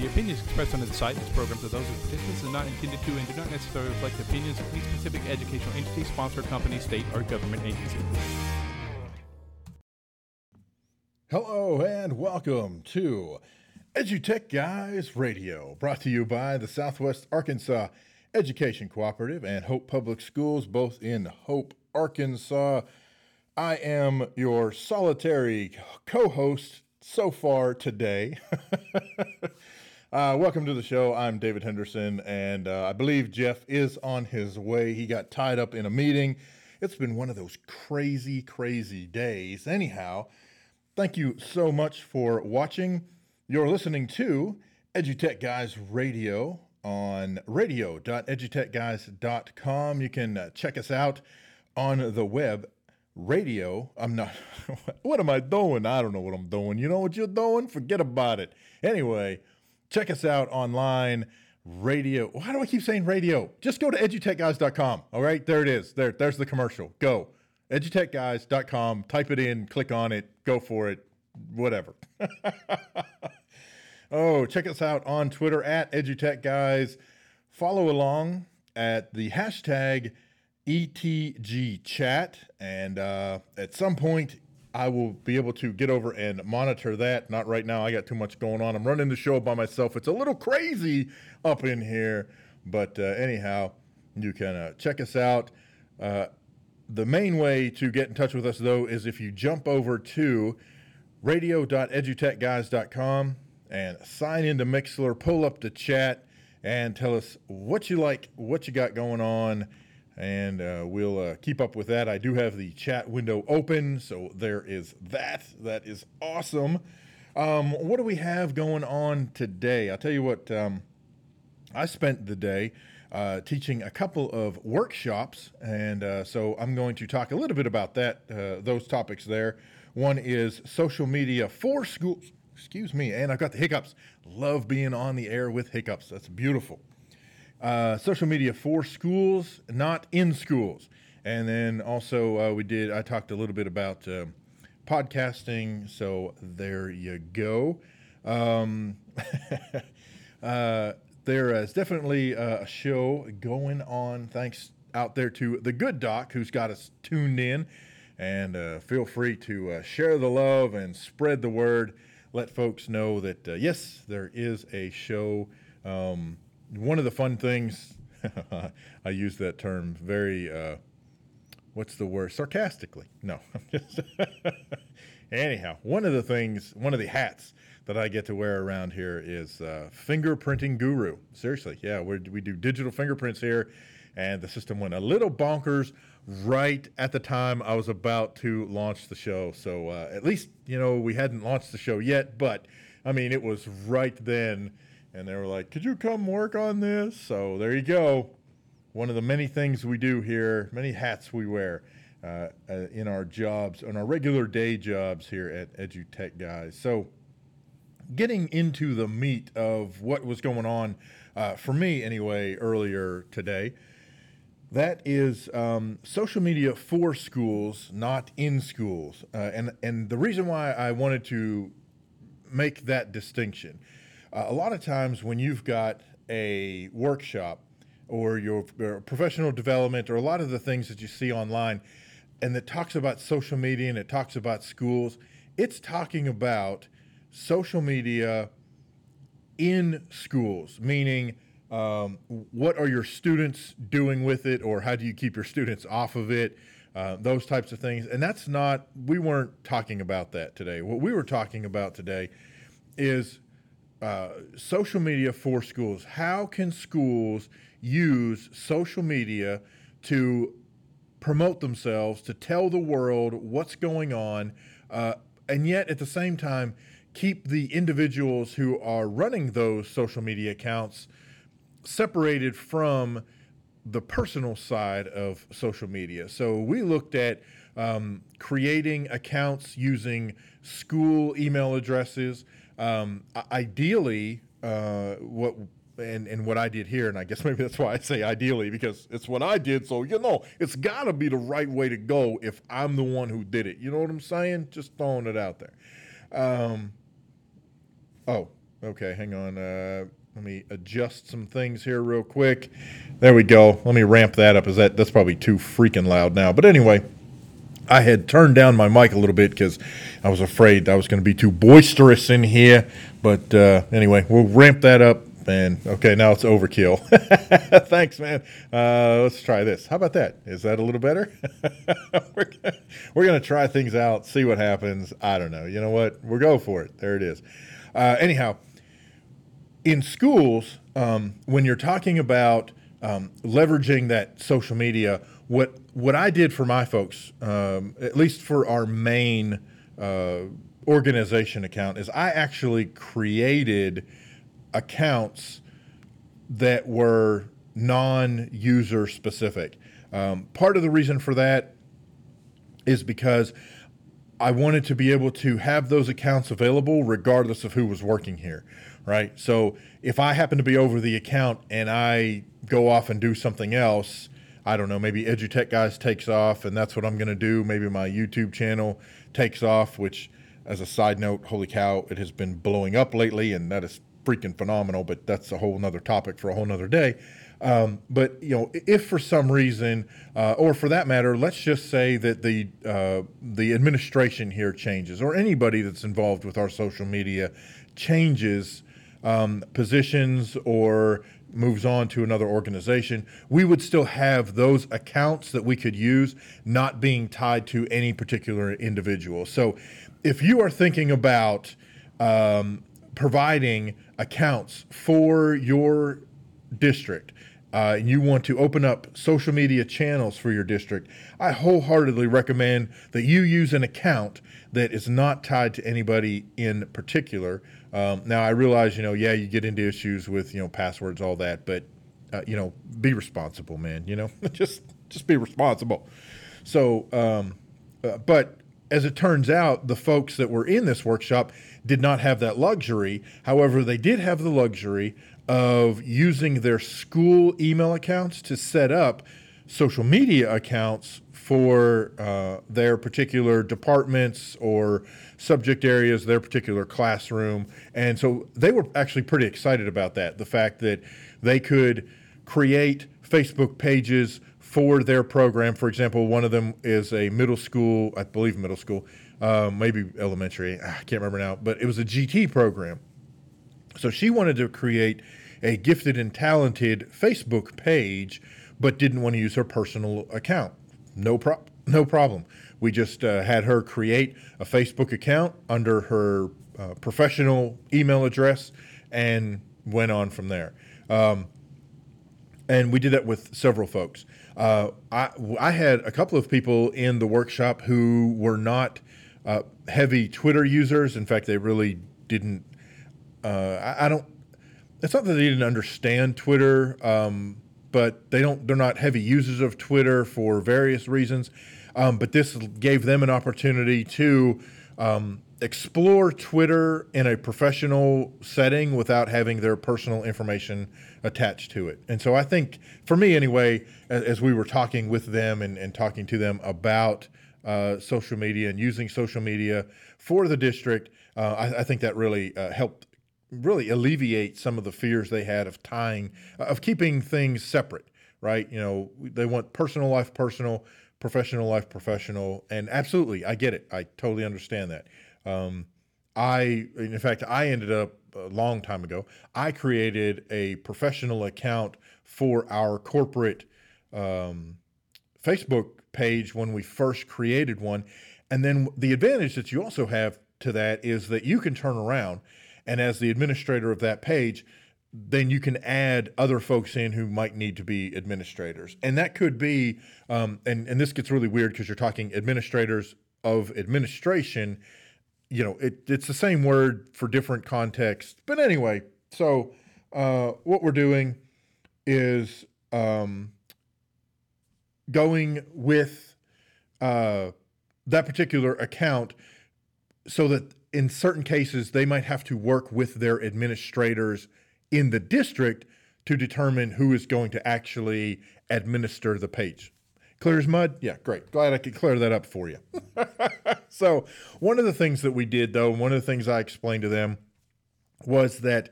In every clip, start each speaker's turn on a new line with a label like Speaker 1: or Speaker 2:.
Speaker 1: The opinions expressed on the site and its programs are those of participants and not intended to and do not necessarily reflect the opinions of any specific educational entity, sponsor, company, state, or government agency.
Speaker 2: Hello and welcome to EduTech Guys Radio, brought to you by the Southwest Arkansas Education Cooperative and Hope Public Schools, both in Hope, Arkansas. I am your solitary co host so far today. Uh, welcome to the show. I'm David Henderson, and uh, I believe Jeff is on his way. He got tied up in a meeting. It's been one of those crazy, crazy days. Anyhow, thank you so much for watching. You're listening to EduTech Guys Radio on radio.edutechguys.com. You can uh, check us out on the web. Radio, I'm not, what am I doing? I don't know what I'm doing. You know what you're doing? Forget about it. Anyway, Check us out online. Radio. Why do I keep saying radio? Just go to edutechguys.com. All right, there it is. There, there's the commercial. Go. Edutechguys.com. Type it in, click on it, go for it, whatever. oh, check us out on Twitter at EdutechGuys. Follow along at the hashtag ETGChat. And uh, at some point, I will be able to get over and monitor that. Not right now. I got too much going on. I'm running the show by myself. It's a little crazy up in here. But uh, anyhow, you can uh, check us out. Uh, the main way to get in touch with us, though, is if you jump over to radio.edutechguys.com and sign into Mixlr, pull up the chat, and tell us what you like, what you got going on and uh, we'll uh, keep up with that. I do have the chat window open, so there is that. That is awesome. Um, what do we have going on today? I'll tell you what, um, I spent the day uh, teaching a couple of workshops, and uh, so I'm going to talk a little bit about that, uh, those topics there. One is social media for schools. Excuse me, and I've got the hiccups. Love being on the air with hiccups. That's beautiful uh, social media for schools, not in schools. And then also uh, we did. I talked a little bit about uh, podcasting. So there you go. Um, uh, there is definitely a show going on. Thanks out there to the good doc who's got us tuned in. And uh, feel free to uh, share the love and spread the word. Let folks know that yes, there is a show. Um, one of the fun things, I use that term very, uh, what's the word? Sarcastically. No. Anyhow, one of the things, one of the hats that I get to wear around here is uh, fingerprinting guru. Seriously, yeah, we we do digital fingerprints here, and the system went a little bonkers right at the time I was about to launch the show. So uh, at least you know we hadn't launched the show yet, but I mean it was right then and they were like, "Could you come work on this?" So there you go. One of the many things we do here, many hats we wear. uh, uh, in our jobs, on our regular day jobs here at EduTech Guys. So, getting into the meat of what was going on uh, for me anyway earlier today. That is um, social media for schools, not in schools. Uh, and, and the reason why I wanted to make that distinction uh, a lot of times when you've got a workshop or your, professional development or a lot of the things that you see online and that talks about social media and it talks about schools, it's talking about social media in schools, meaning um, what are your students doing with it, or how do you keep your students off of it? Uh, those types of things. And that's not, we weren't talking about that today. What we were talking about today is uh, social media for schools. How can schools use social media to promote themselves, to tell the world what's going on, uh, and yet at the same time, keep the individuals who are running those social media accounts separated from the personal side of social media. So we looked at um, creating accounts using school email addresses. Um, ideally, uh, what and, and what I did here, and I guess maybe that's why I say ideally because it's what I did. So you know, it's got to be the right way to go if I'm the one who did it. You know what I'm saying? Just throwing it out there. Um, oh, okay. Hang on. Uh, let me adjust some things here real quick. There we go. Let me ramp that up. Is that that's probably too freaking loud now? But anyway, I had turned down my mic a little bit because I was afraid I was going to be too boisterous in here. But uh, anyway, we'll ramp that up. And okay, now it's overkill. Thanks, man. Uh, let's try this. How about that? Is that a little better? we're gonna, try things out, see what happens. I don't know. You know what? We'll go for it. There it is. Uh, anyhow, in schools, um, when you're talking about um, leveraging that social media, what what I did for my folks, um, at least for our main uh, organization account, is I actually created accounts that were non-user specific. Um, part of the reason for that is because I wanted to be able to have those accounts available regardless of who was working here right? So if I happen to be over the account and I go off and do something else, I don't know, maybe EduTech Guys takes off and that's what I'm going to do. Maybe my YouTube channel takes off, which, as a side note, holy cow, it has been blowing up lately and that is freaking phenomenal, but that's a whole nother topic for a whole nother day. Um, but you know, if for some reason, uh, or for that matter, let's just say that the uh, the administration here changes, or anybody that's involved with our social media changes um, positions or moves on to another organization, we would still have those accounts that we could use not being tied to any particular individual. So if you are thinking about um, providing accounts for your district, uh, and you want to open up social media channels for your district, I wholeheartedly recommend that you use an account that is not tied to anybody in particular. Um, now, I realize, you know, yeah, you get into issues with, you know, passwords, all that, but, uh, you know, be responsible, man. You know, just just be responsible. So, um, uh, but as it turns out, the folks that were in this workshop did not have that luxury. However, they did have the luxury of using their school email accounts to set up social media accounts for uh, their particular departments or subject areas, their particular classroom. And so they were actually pretty excited about that the fact that they could create Facebook pages for their program. For example, one of them is a middle school, I believe middle school, uh, maybe elementary, I can't remember now, but it was a GT program. So she wanted to create a gifted and talented Facebook page, but didn't want to use her personal account no pro- no problem. We just uh, had her create a Facebook account under her uh, professional email address and went on from there. Um, and we did that with several folks. Uh, I, I had a couple of people in the workshop who were not uh, heavy Twitter users. In fact, they really didn't. Uh, I, I, don't. It's not that they didn't understand Twitter. Um, but they don't they're not heavy users of Twitter for various reasons. Um, but this gave them an opportunity to um, explore Twitter in a professional setting without having their personal information attached to it. And so I think, for me anyway, as, as we were talking with them and, and talking to them about uh, social media and using social media for the district, uh, I, I, think that really uh, helped really alleviate some of the fears they had of tying, of keeping things separate, right? You know, they want personal life personal, professional life professional. And absolutely, I get it. I totally understand that. Um, I, in fact, I ended up a long time ago. I created a professional account for our corporate um, Facebook page when we first created one. And then the advantage that you also have to that is that you can turn around and as the administrator of that page, then you can add other folks in who might need to be administrators. And that could be, um, and, and this gets really weird because you're talking administrators of administration you know, it, it's the same word for different contexts. But anyway, so uh, what we're doing is um, going with uh, that particular account so that in certain cases they might have to work with their administrators in the district to determine who is going to actually administer the page. Clear as mud? Yeah, great. Glad I could clear that up for you. so, one of the things that we did, though, one of the things I explained to them was that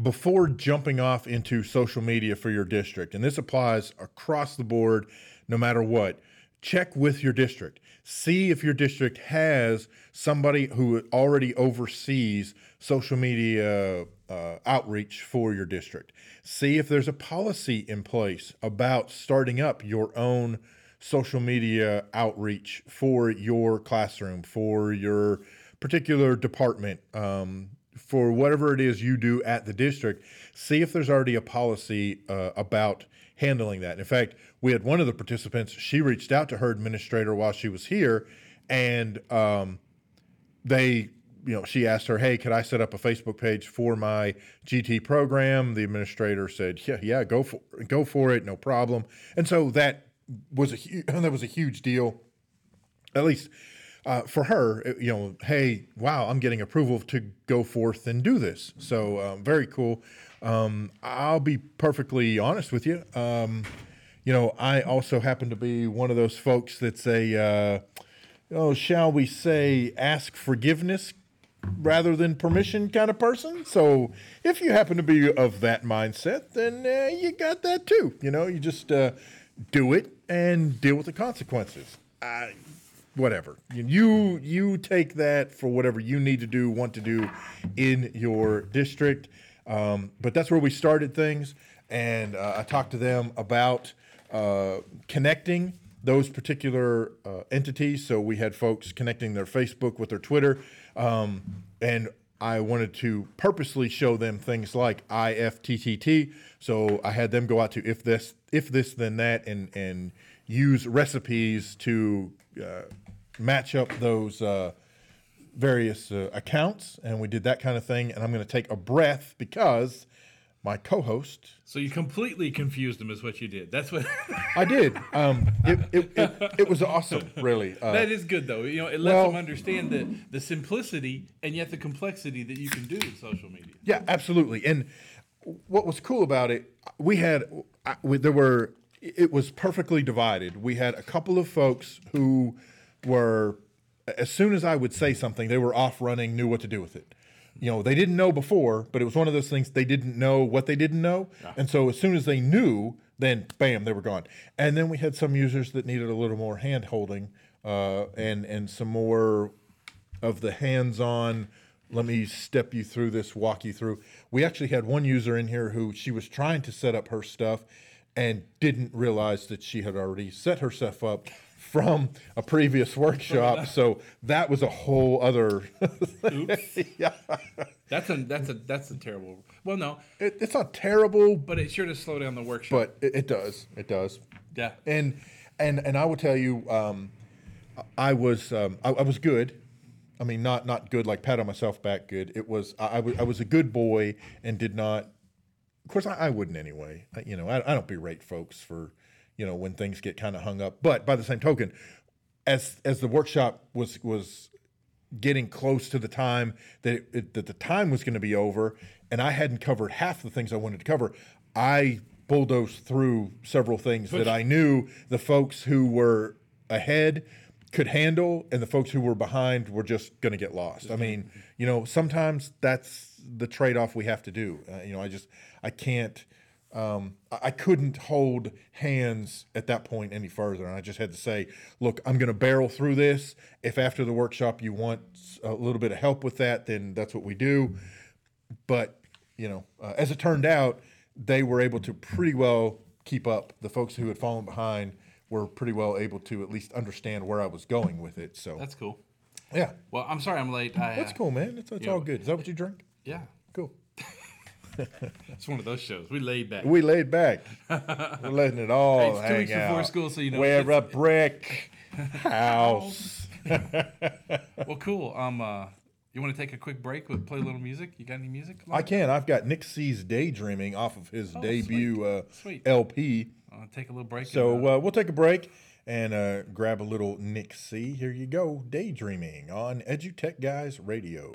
Speaker 2: before jumping off into social media for your district, and this applies across the board no matter what, check with your district. See if your district has somebody who already oversees social media uh, outreach for your district. See if there's a policy in place about starting up your own social media outreach for your classroom, for your particular department, um, for whatever it is you do at the district, see if there's already a policy uh, about handling that. In fact, we had one of the participants, she reached out to her administrator while she was here, and um, they you know, she asked her, "Hey, could I set up a Facebook page for my GT program?" The administrator said, "Yeah, yeah, go for go for it, no problem." And so that was a huge that was a huge deal, at least uh, for her. You know, hey, wow, I'm getting approval to go forth and do this. So um, very cool. Um, I'll be perfectly honest with you. Um, you know, I also happen to be one of those folks that's a, uh, oh, shall we say, ask forgiveness rather than permission kind of person. So if you happen to be of that mindset, then uh, you got that too. You know, you just uh, do it and deal with the consequences. Uh, whatever you you take that for whatever you need to do, want to do in your district. Um, but that's where we started things, and uh, I talked to them about uh, connecting those particular uh, entities. So we had folks connecting their Facebook with their Twitter, um, and I wanted to purposely show them things like IFTTT. So I had them go out to if this, if this, then that, and and use recipes to uh, match up those uh, various uh, accounts, and we did that kind of thing. And I'm going to take a breath because my co-host.
Speaker 3: So you completely confused him, is what you did. That's what
Speaker 2: I did. Um, it, it, it, it, was awesome, really.
Speaker 3: Uh, that is good, though. You know, it lets well, them understand the the simplicity and yet the complexity that you can do with social media.
Speaker 2: Yeah, absolutely. And what was cool about it, we had we, there were it was perfectly divided. We had a couple of folks who were as soon as I would say something, they were off running, knew what to do with it you know they didn't know before but it was one of those things they didn't know what they didn't know. Yeah. and so as soon as they knew then bam they were gone. And then we had some users that needed a little more hand holding uh, and and some more of the hands-on let me step you through this walk you through. We actually had one user in here who she was trying to set up her stuff and didn't realize that she had already set herself up from a previous workshop. so that was a whole other.
Speaker 3: Oops. yeah. That's a that's a that's a terrible. Well, no,
Speaker 2: it, it's not terrible,
Speaker 3: but it sure does slow down the workshop.
Speaker 2: But it, it does. It does.
Speaker 3: Yeah.
Speaker 2: And and and I will tell you, um, I was um, I, I was good. I mean, not not good like pat on myself back. Good. It was I, I was I was a good boy and did not. Of course, I, I wouldn't anyway. I, you know, I, I don't berate folks for you know, when things get kind of hung up. But by the same token,
Speaker 4: as as the workshop was was getting close to the time that it, it, that the time was going to be over, and I hadn't covered half the things I wanted to cover, I bulldozed through several things that I knew the folks who were ahead could handle, and the folks who were behind were just going to get lost. I mean, you know, sometimes that's the trade off we have to do. Uh, you know, I just I can't. Um, I couldn't hold hands at that point any further, and I just had to say, "Look, I'm going to barrel through this. If after the workshop you want a little bit of help with that, then that's what we do." But you know, uh, as it turned out, they were able to pretty well keep up. The folks who had fallen behind were pretty well able to at least understand where I was going with it. So
Speaker 5: That's cool.
Speaker 4: yeah,
Speaker 5: Well, I'm sorry I'm late. I,
Speaker 4: that's
Speaker 5: uh,
Speaker 4: cool, man. It's, it's all good. Is that what you drink?
Speaker 5: Yeah,
Speaker 4: Cool.
Speaker 5: it's one of those shows. We laid back.
Speaker 4: We laid back. We're letting it all
Speaker 5: Hey, it's two
Speaker 4: hang
Speaker 5: weeks before school, so you know,
Speaker 4: We're
Speaker 5: it's-
Speaker 4: a brick house.
Speaker 5: Well, cool. Um, uh, you want to take a quick break with play a little music? You got any music?
Speaker 4: I can. I've got Nick C's Daydreaming off of his debut uh,
Speaker 5: Sweet.
Speaker 4: LP.
Speaker 5: Uh, take a little break.
Speaker 4: So
Speaker 5: and, uh,
Speaker 4: uh, we'll take a break and uh, grab a little Nick C. Here you go. Daydreaming on EduTech Guys Radio.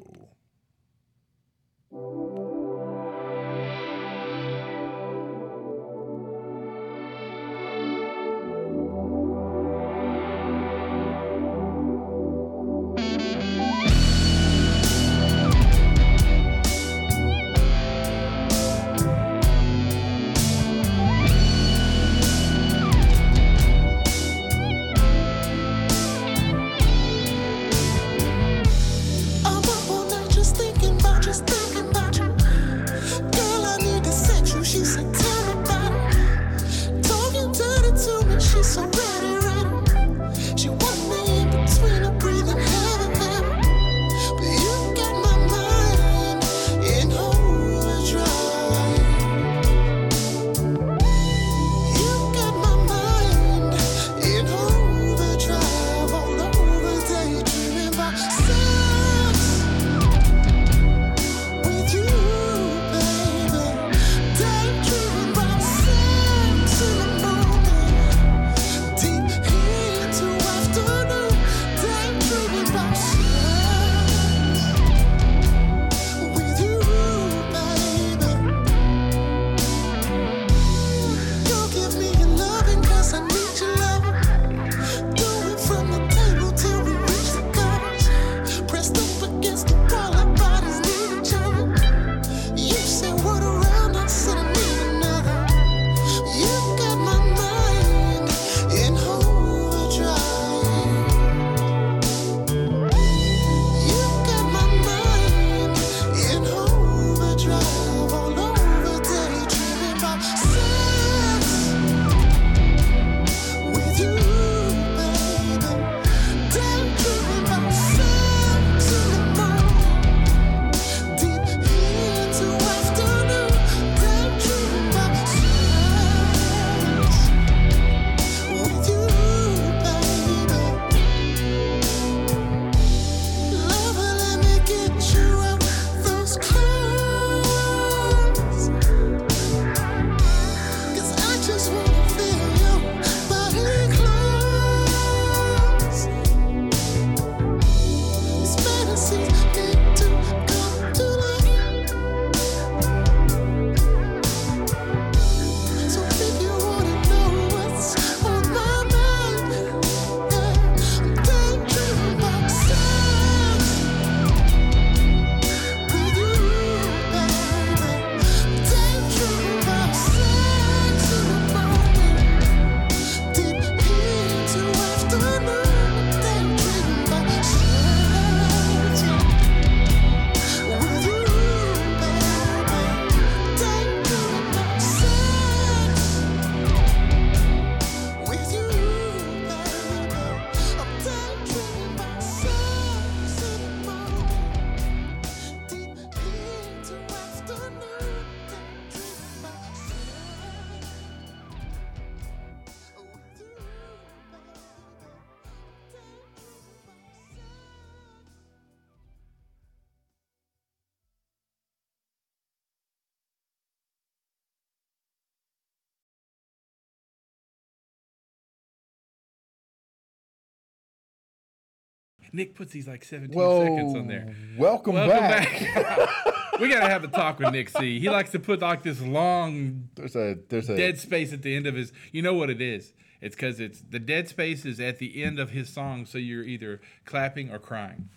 Speaker 5: Nick puts these like 17
Speaker 2: Whoa!
Speaker 5: seconds on there.
Speaker 2: Welcome,
Speaker 5: Welcome
Speaker 2: back.
Speaker 5: back. we gotta have a talk with Nick C. He likes to put like this long
Speaker 2: there's a there's a
Speaker 5: dead space at the end of his. You know what it is? It's because it's the dead space is at the end of his song, so you're either clapping or crying.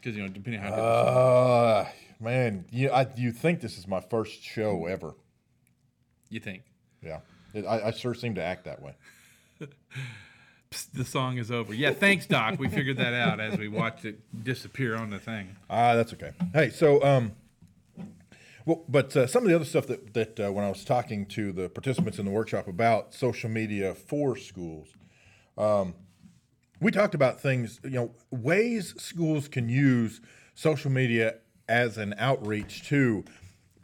Speaker 5: Because you know, depending how.
Speaker 2: Uh, man, you I, you think this is my first show ever?
Speaker 5: you think
Speaker 2: Yeah, It- I, I sure seem to act that way.
Speaker 5: Psst, the song is over? Yeah, thanks, Doc. We figured that out as we watched it disappear on the thing.
Speaker 2: Ah, that's okay. Hey, so um, well, but uh, some of the other stuff that that uh, when I was talking to the participants in the workshop about social media for schools, um, we talked about things, you know, ways schools can use social media as an outreach to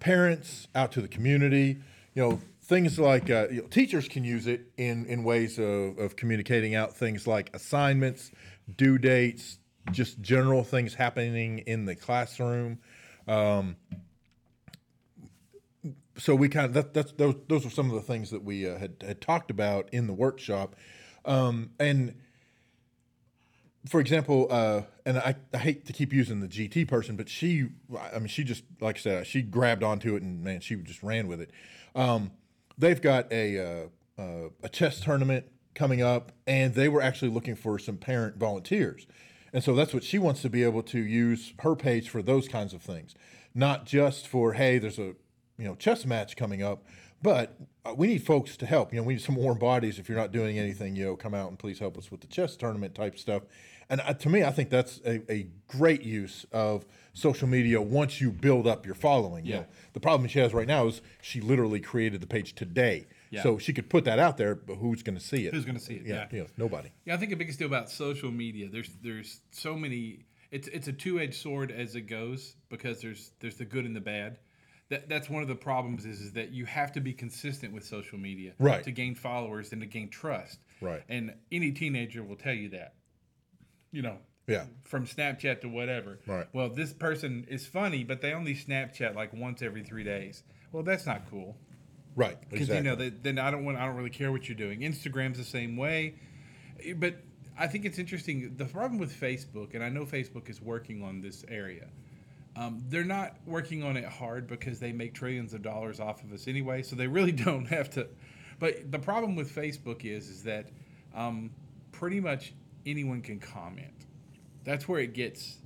Speaker 2: parents, out to the community. You know, things like uh, you know, teachers can use it in in ways of, of communicating out things like assignments, due dates, just general things happening in the classroom. Um, so we kind of that, that's those those are some of the things that we uh, had had talked about in the workshop, um, and for example, uh, and I, I hate to keep using the GT person, but she, I mean, she just like I said, she grabbed onto it and man, she just ran with it. Um, they've got a uh, uh, a chess tournament coming up, and they were actually looking for some parent volunteers, and so that's what she wants to be able to use her page for those kinds of things, not just for hey, there's a you know chess match coming up, but uh, we need folks to help. You know, we need some warm bodies. If you're not doing anything, you know, come out and please help us with the chess tournament type stuff. And uh, to me, I think that's a, a great use of social media once you build up your following. You
Speaker 5: Yeah.
Speaker 2: know, the problem she has right now is she literally created the page today.
Speaker 5: Yeah.
Speaker 2: So she could put that out there, but who's going to see it?
Speaker 5: Who's gonna see it?
Speaker 2: Yeah,
Speaker 5: Yeah.
Speaker 2: you know, nobody.
Speaker 5: Yeah, I think the biggest deal about social media, there's there's so many. It's it's a two edged sword as it goes because there's there's the good and the bad. That that's one of the problems is is that you have to be consistent with social media
Speaker 2: Right.
Speaker 5: to gain followers and to gain trust.
Speaker 2: Right.
Speaker 5: And any teenager will tell you that. You know.
Speaker 2: Yeah.
Speaker 5: From Snapchat to whatever.
Speaker 2: Right.
Speaker 5: Well, this person is funny, but they only Snapchat like once every three days. Well, that's not cool.
Speaker 2: Right.
Speaker 5: Because
Speaker 2: Exactly.
Speaker 5: you know, they, then I don't want, I don't really care what you're doing. Instagram's the same way, but I think it's interesting. The problem with Facebook, and I know Facebook is working on this area. Um, they're not working on it hard because they make trillions of dollars off of us anyway, so they really don't have to. But the problem with Facebook is, is that um, pretty much anyone can comment. That's where it gets,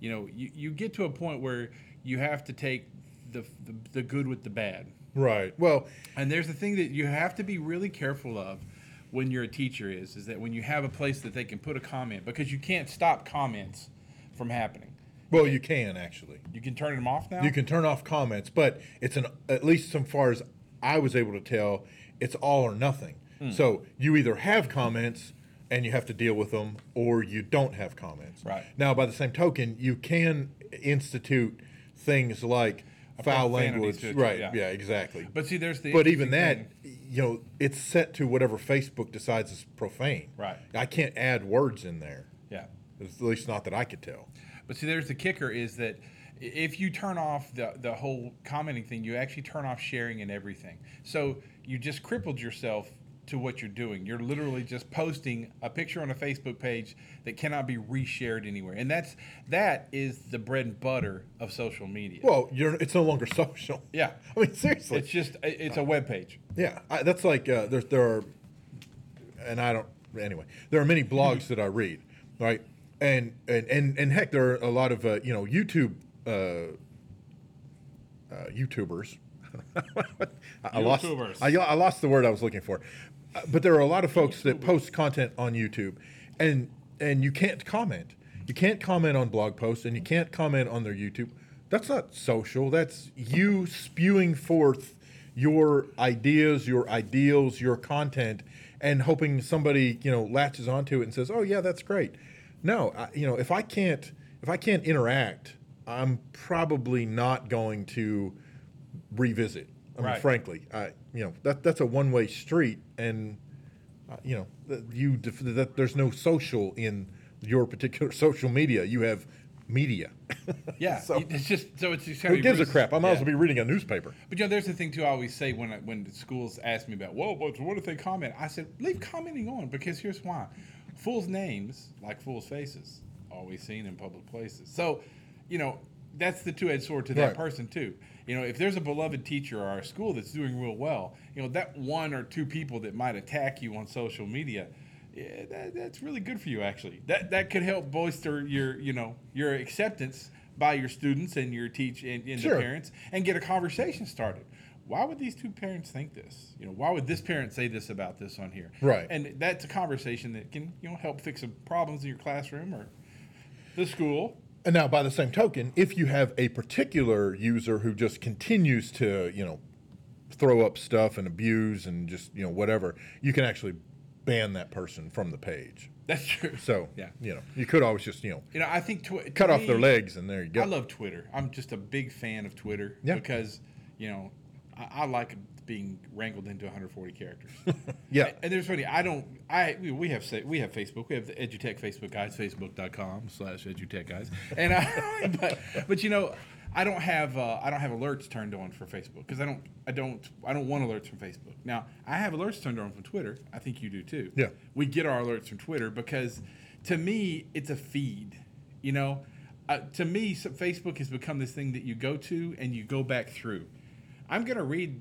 Speaker 5: you know, you, you get to a point where you have to take the, the, the good with the bad.
Speaker 2: right. Well,
Speaker 5: And there's the thing that you have to be really careful of when you're a teacher is is that when you have a place that they can put a comment because you can't stop comments from happening.
Speaker 2: Well, you can actually.
Speaker 5: You can turn them off now.
Speaker 2: You can turn off comments, but it's an at least so far as I was able to tell, it's all or nothing.
Speaker 5: Hmm.
Speaker 2: So you either have comments and you have to deal with them, or you don't have comments.
Speaker 5: Right.
Speaker 2: Now, by the same token, you can institute things like foul language.
Speaker 5: it,
Speaker 2: right.
Speaker 5: yeah.
Speaker 2: Yeah. Exactly.
Speaker 5: But see, there's the
Speaker 2: But even that,
Speaker 5: thing.
Speaker 2: you know, it's set to whatever Facebook decides is profane.
Speaker 5: Right.
Speaker 2: I can't add words in there.
Speaker 5: Yeah.
Speaker 2: At least not that I could tell.
Speaker 5: But see, there's the kicker is that if you turn off the, the whole commenting thing, you actually turn off sharing and everything. So you just crippled yourself to what you're doing. You're literally just posting a picture on a Facebook page that cannot be reshared anywhere. And that's that is the bread and butter of social media.
Speaker 2: Well, you're it's no longer social.
Speaker 5: Yeah.
Speaker 2: I mean, seriously.
Speaker 5: it's just it's a web page.
Speaker 2: Yeah, I, that's like uh, there. There are, and I don't. Anyway, there are many blogs that I read, right? And and and and heck, there are a lot of uh, you know YouTube uh, uh, YouTubers. I, I lost.
Speaker 5: YouTubers.
Speaker 2: I, I lost the word I was looking for, Uh, but there are a lot of folks that post content on YouTube, and and you can't comment. You can't comment on blog posts, and you can't comment on their YouTube. That's not social. That's you spewing forth your ideas, your ideals, your content, and hoping somebody you know latches onto it and says, "Oh yeah, that's great." No, I, you know if I can't if I can't interact, I'm probably not going to revisit. I mean,
Speaker 5: Right.
Speaker 2: frankly, I you know that that's a one way street, and uh, you know that you def- that there's no social in your particular social media. You have media.
Speaker 5: Yeah,
Speaker 2: So-
Speaker 5: it's just so it's just
Speaker 2: Who gives a crap? I might as well be reading a newspaper.
Speaker 5: But you know, there's the thing too. I always say when I, when the schools ask me about, well, what, what if they comment? I said, leave commenting on because here's why: fools' names, like fools' faces, always seen in public places. So, you know, that's the two-edged sword to that
Speaker 2: Right.
Speaker 5: person too. You know, if there's a beloved teacher or a school that's doing real well, you know, that one or two people that might attack you on social media, yeah, that, that's really good for you actually. That that could help bolster your, you know, your acceptance by your students and your teach and, and
Speaker 2: Sure.
Speaker 5: the parents and get a conversation started. Why would these two parents think this? You know, why would this parent say this about this on here?
Speaker 2: Right.
Speaker 5: And that's a conversation that can, you know, help fix some problems in your classroom or the school.
Speaker 2: And now, by the same token, if you have a particular user who just continues to, you know, throw up stuff and abuse and just, you know, whatever, you can actually ban that person from the page.
Speaker 5: That's true.
Speaker 2: So,
Speaker 5: Yeah.
Speaker 2: you know, you could always just, you know,
Speaker 5: You know, I think twi-
Speaker 2: cut off their legs and there you go.
Speaker 5: I love Twitter. I'm just a big fan of Twitter
Speaker 2: Yeah.
Speaker 5: because, you know, I, I like being wrangled into 140 characters.
Speaker 2: yeah.
Speaker 5: And there's funny. I don't. I we, have we have Facebook. We have the EduTech Facebook guys. Facebook.com slash EduTech guys. And I, but but you know, I don't have uh, I don't have alerts turned on for Facebook because I don't I don't I don't want alerts from Facebook. Now I have alerts turned on from Twitter. I think you do too.
Speaker 2: Yeah.
Speaker 5: We get our alerts from Twitter because to me it's a feed. You know, uh, to me so Facebook has become this thing that you go to and you go back through. I'm gonna read.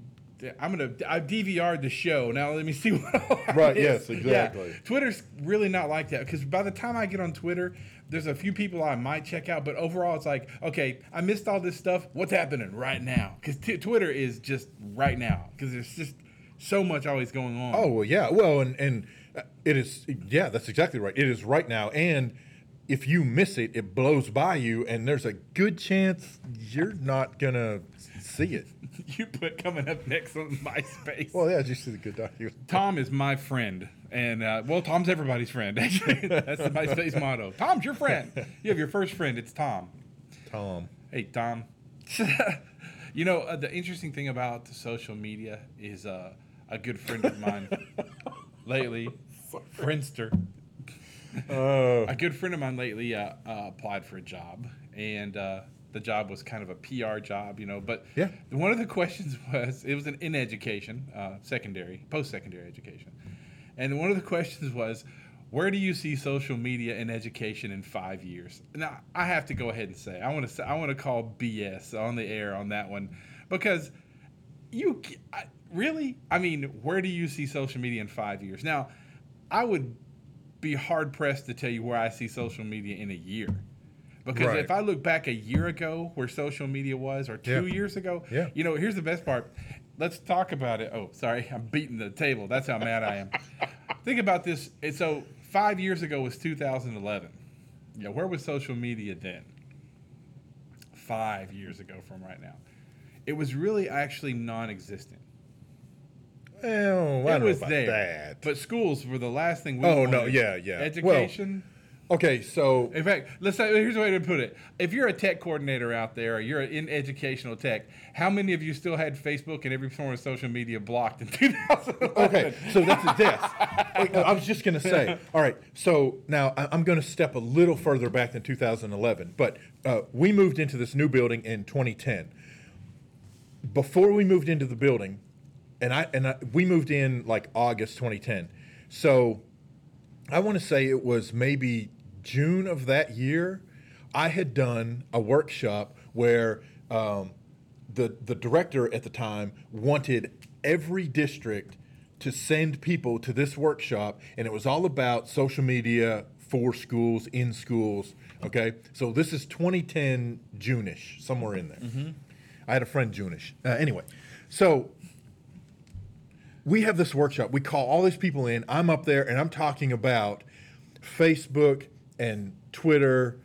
Speaker 5: I'm gonna. I DVR'd the show. Now let me see what.
Speaker 2: Right,
Speaker 5: it
Speaker 2: yes, exactly.
Speaker 5: Yeah. Twitter's really not like that because by the time I get on Twitter, there's a few people I might check out, but overall it's like, okay, I missed all this stuff. What's happening right now? Because t- Twitter is just right now because there's just so much always going on.
Speaker 2: Oh well, yeah. Well, and and uh, it is. Yeah, that's exactly right. It is right now, and if you miss it, it blows by you, and there's a good chance you're not gonna see it.
Speaker 5: you put coming up next on MySpace.
Speaker 2: Well, yeah, just the good document?
Speaker 5: Tom is my friend, and uh, well, Tom's everybody's friend. Actually, that's the MySpace motto. Tom's your friend. You have your first friend. It's Tom.
Speaker 2: Tom.
Speaker 5: Hey, Tom. you know, uh, the interesting thing about social media is uh, a good friend of mine lately, Friendster.
Speaker 2: Oh,
Speaker 5: A good friend of mine lately uh, uh, applied for a job, and uh, the job was kind of a PR job, you know. But
Speaker 2: Yeah.
Speaker 5: one of the questions was it was an, in education, uh, secondary, post secondary education, and one of the questions was, where do you see social media in education in five years? Now I have to go ahead and say I want to I want to call BS on the air on that one because you I, really i mean where do you see social media in five years now i would be hard pressed to tell you where i see social media in a year. Because
Speaker 2: Right.
Speaker 5: if i look back a year ago where social media was or two
Speaker 2: Yeah.
Speaker 5: years ago
Speaker 2: Yeah.
Speaker 5: you know here's the best part. Let's talk about it. Oh sorry i'm beating the table. That's how mad i am. Think about this. So five years ago was 2011 yeah where was social media then? Five years ago from right now. It was really actually non-existent
Speaker 2: well, I
Speaker 5: it was
Speaker 2: about
Speaker 5: there,
Speaker 2: that.
Speaker 5: but schools were the last thing we.
Speaker 2: Oh, no,
Speaker 5: wanted.
Speaker 2: yeah, yeah.
Speaker 5: Education.
Speaker 2: okay, so
Speaker 5: in fact, let's say here's the way to put it: if you're a tech coordinator out there, or you're in educational tech, how many of you still had Facebook and every form of social media blocked in 2011?
Speaker 2: okay, so that's this. I was just gonna say. All right, so now I'm gonna step a little further back than 2011, but uh, we moved into this new building in 2010. Before we moved into the building, and I and I, we moved in like August 2010, so I want to say it was maybe June of that year. I had done a workshop where um, the the director at the time wanted every district to send people to this workshop, and it was all about social media for schools in schools. Okay, so this is 2010 June-ish, somewhere in there. I had a friend June-ish. Uh, anyway, so we have this workshop. We call all these people in. I'm up there and I'm talking about Facebook and Twitter.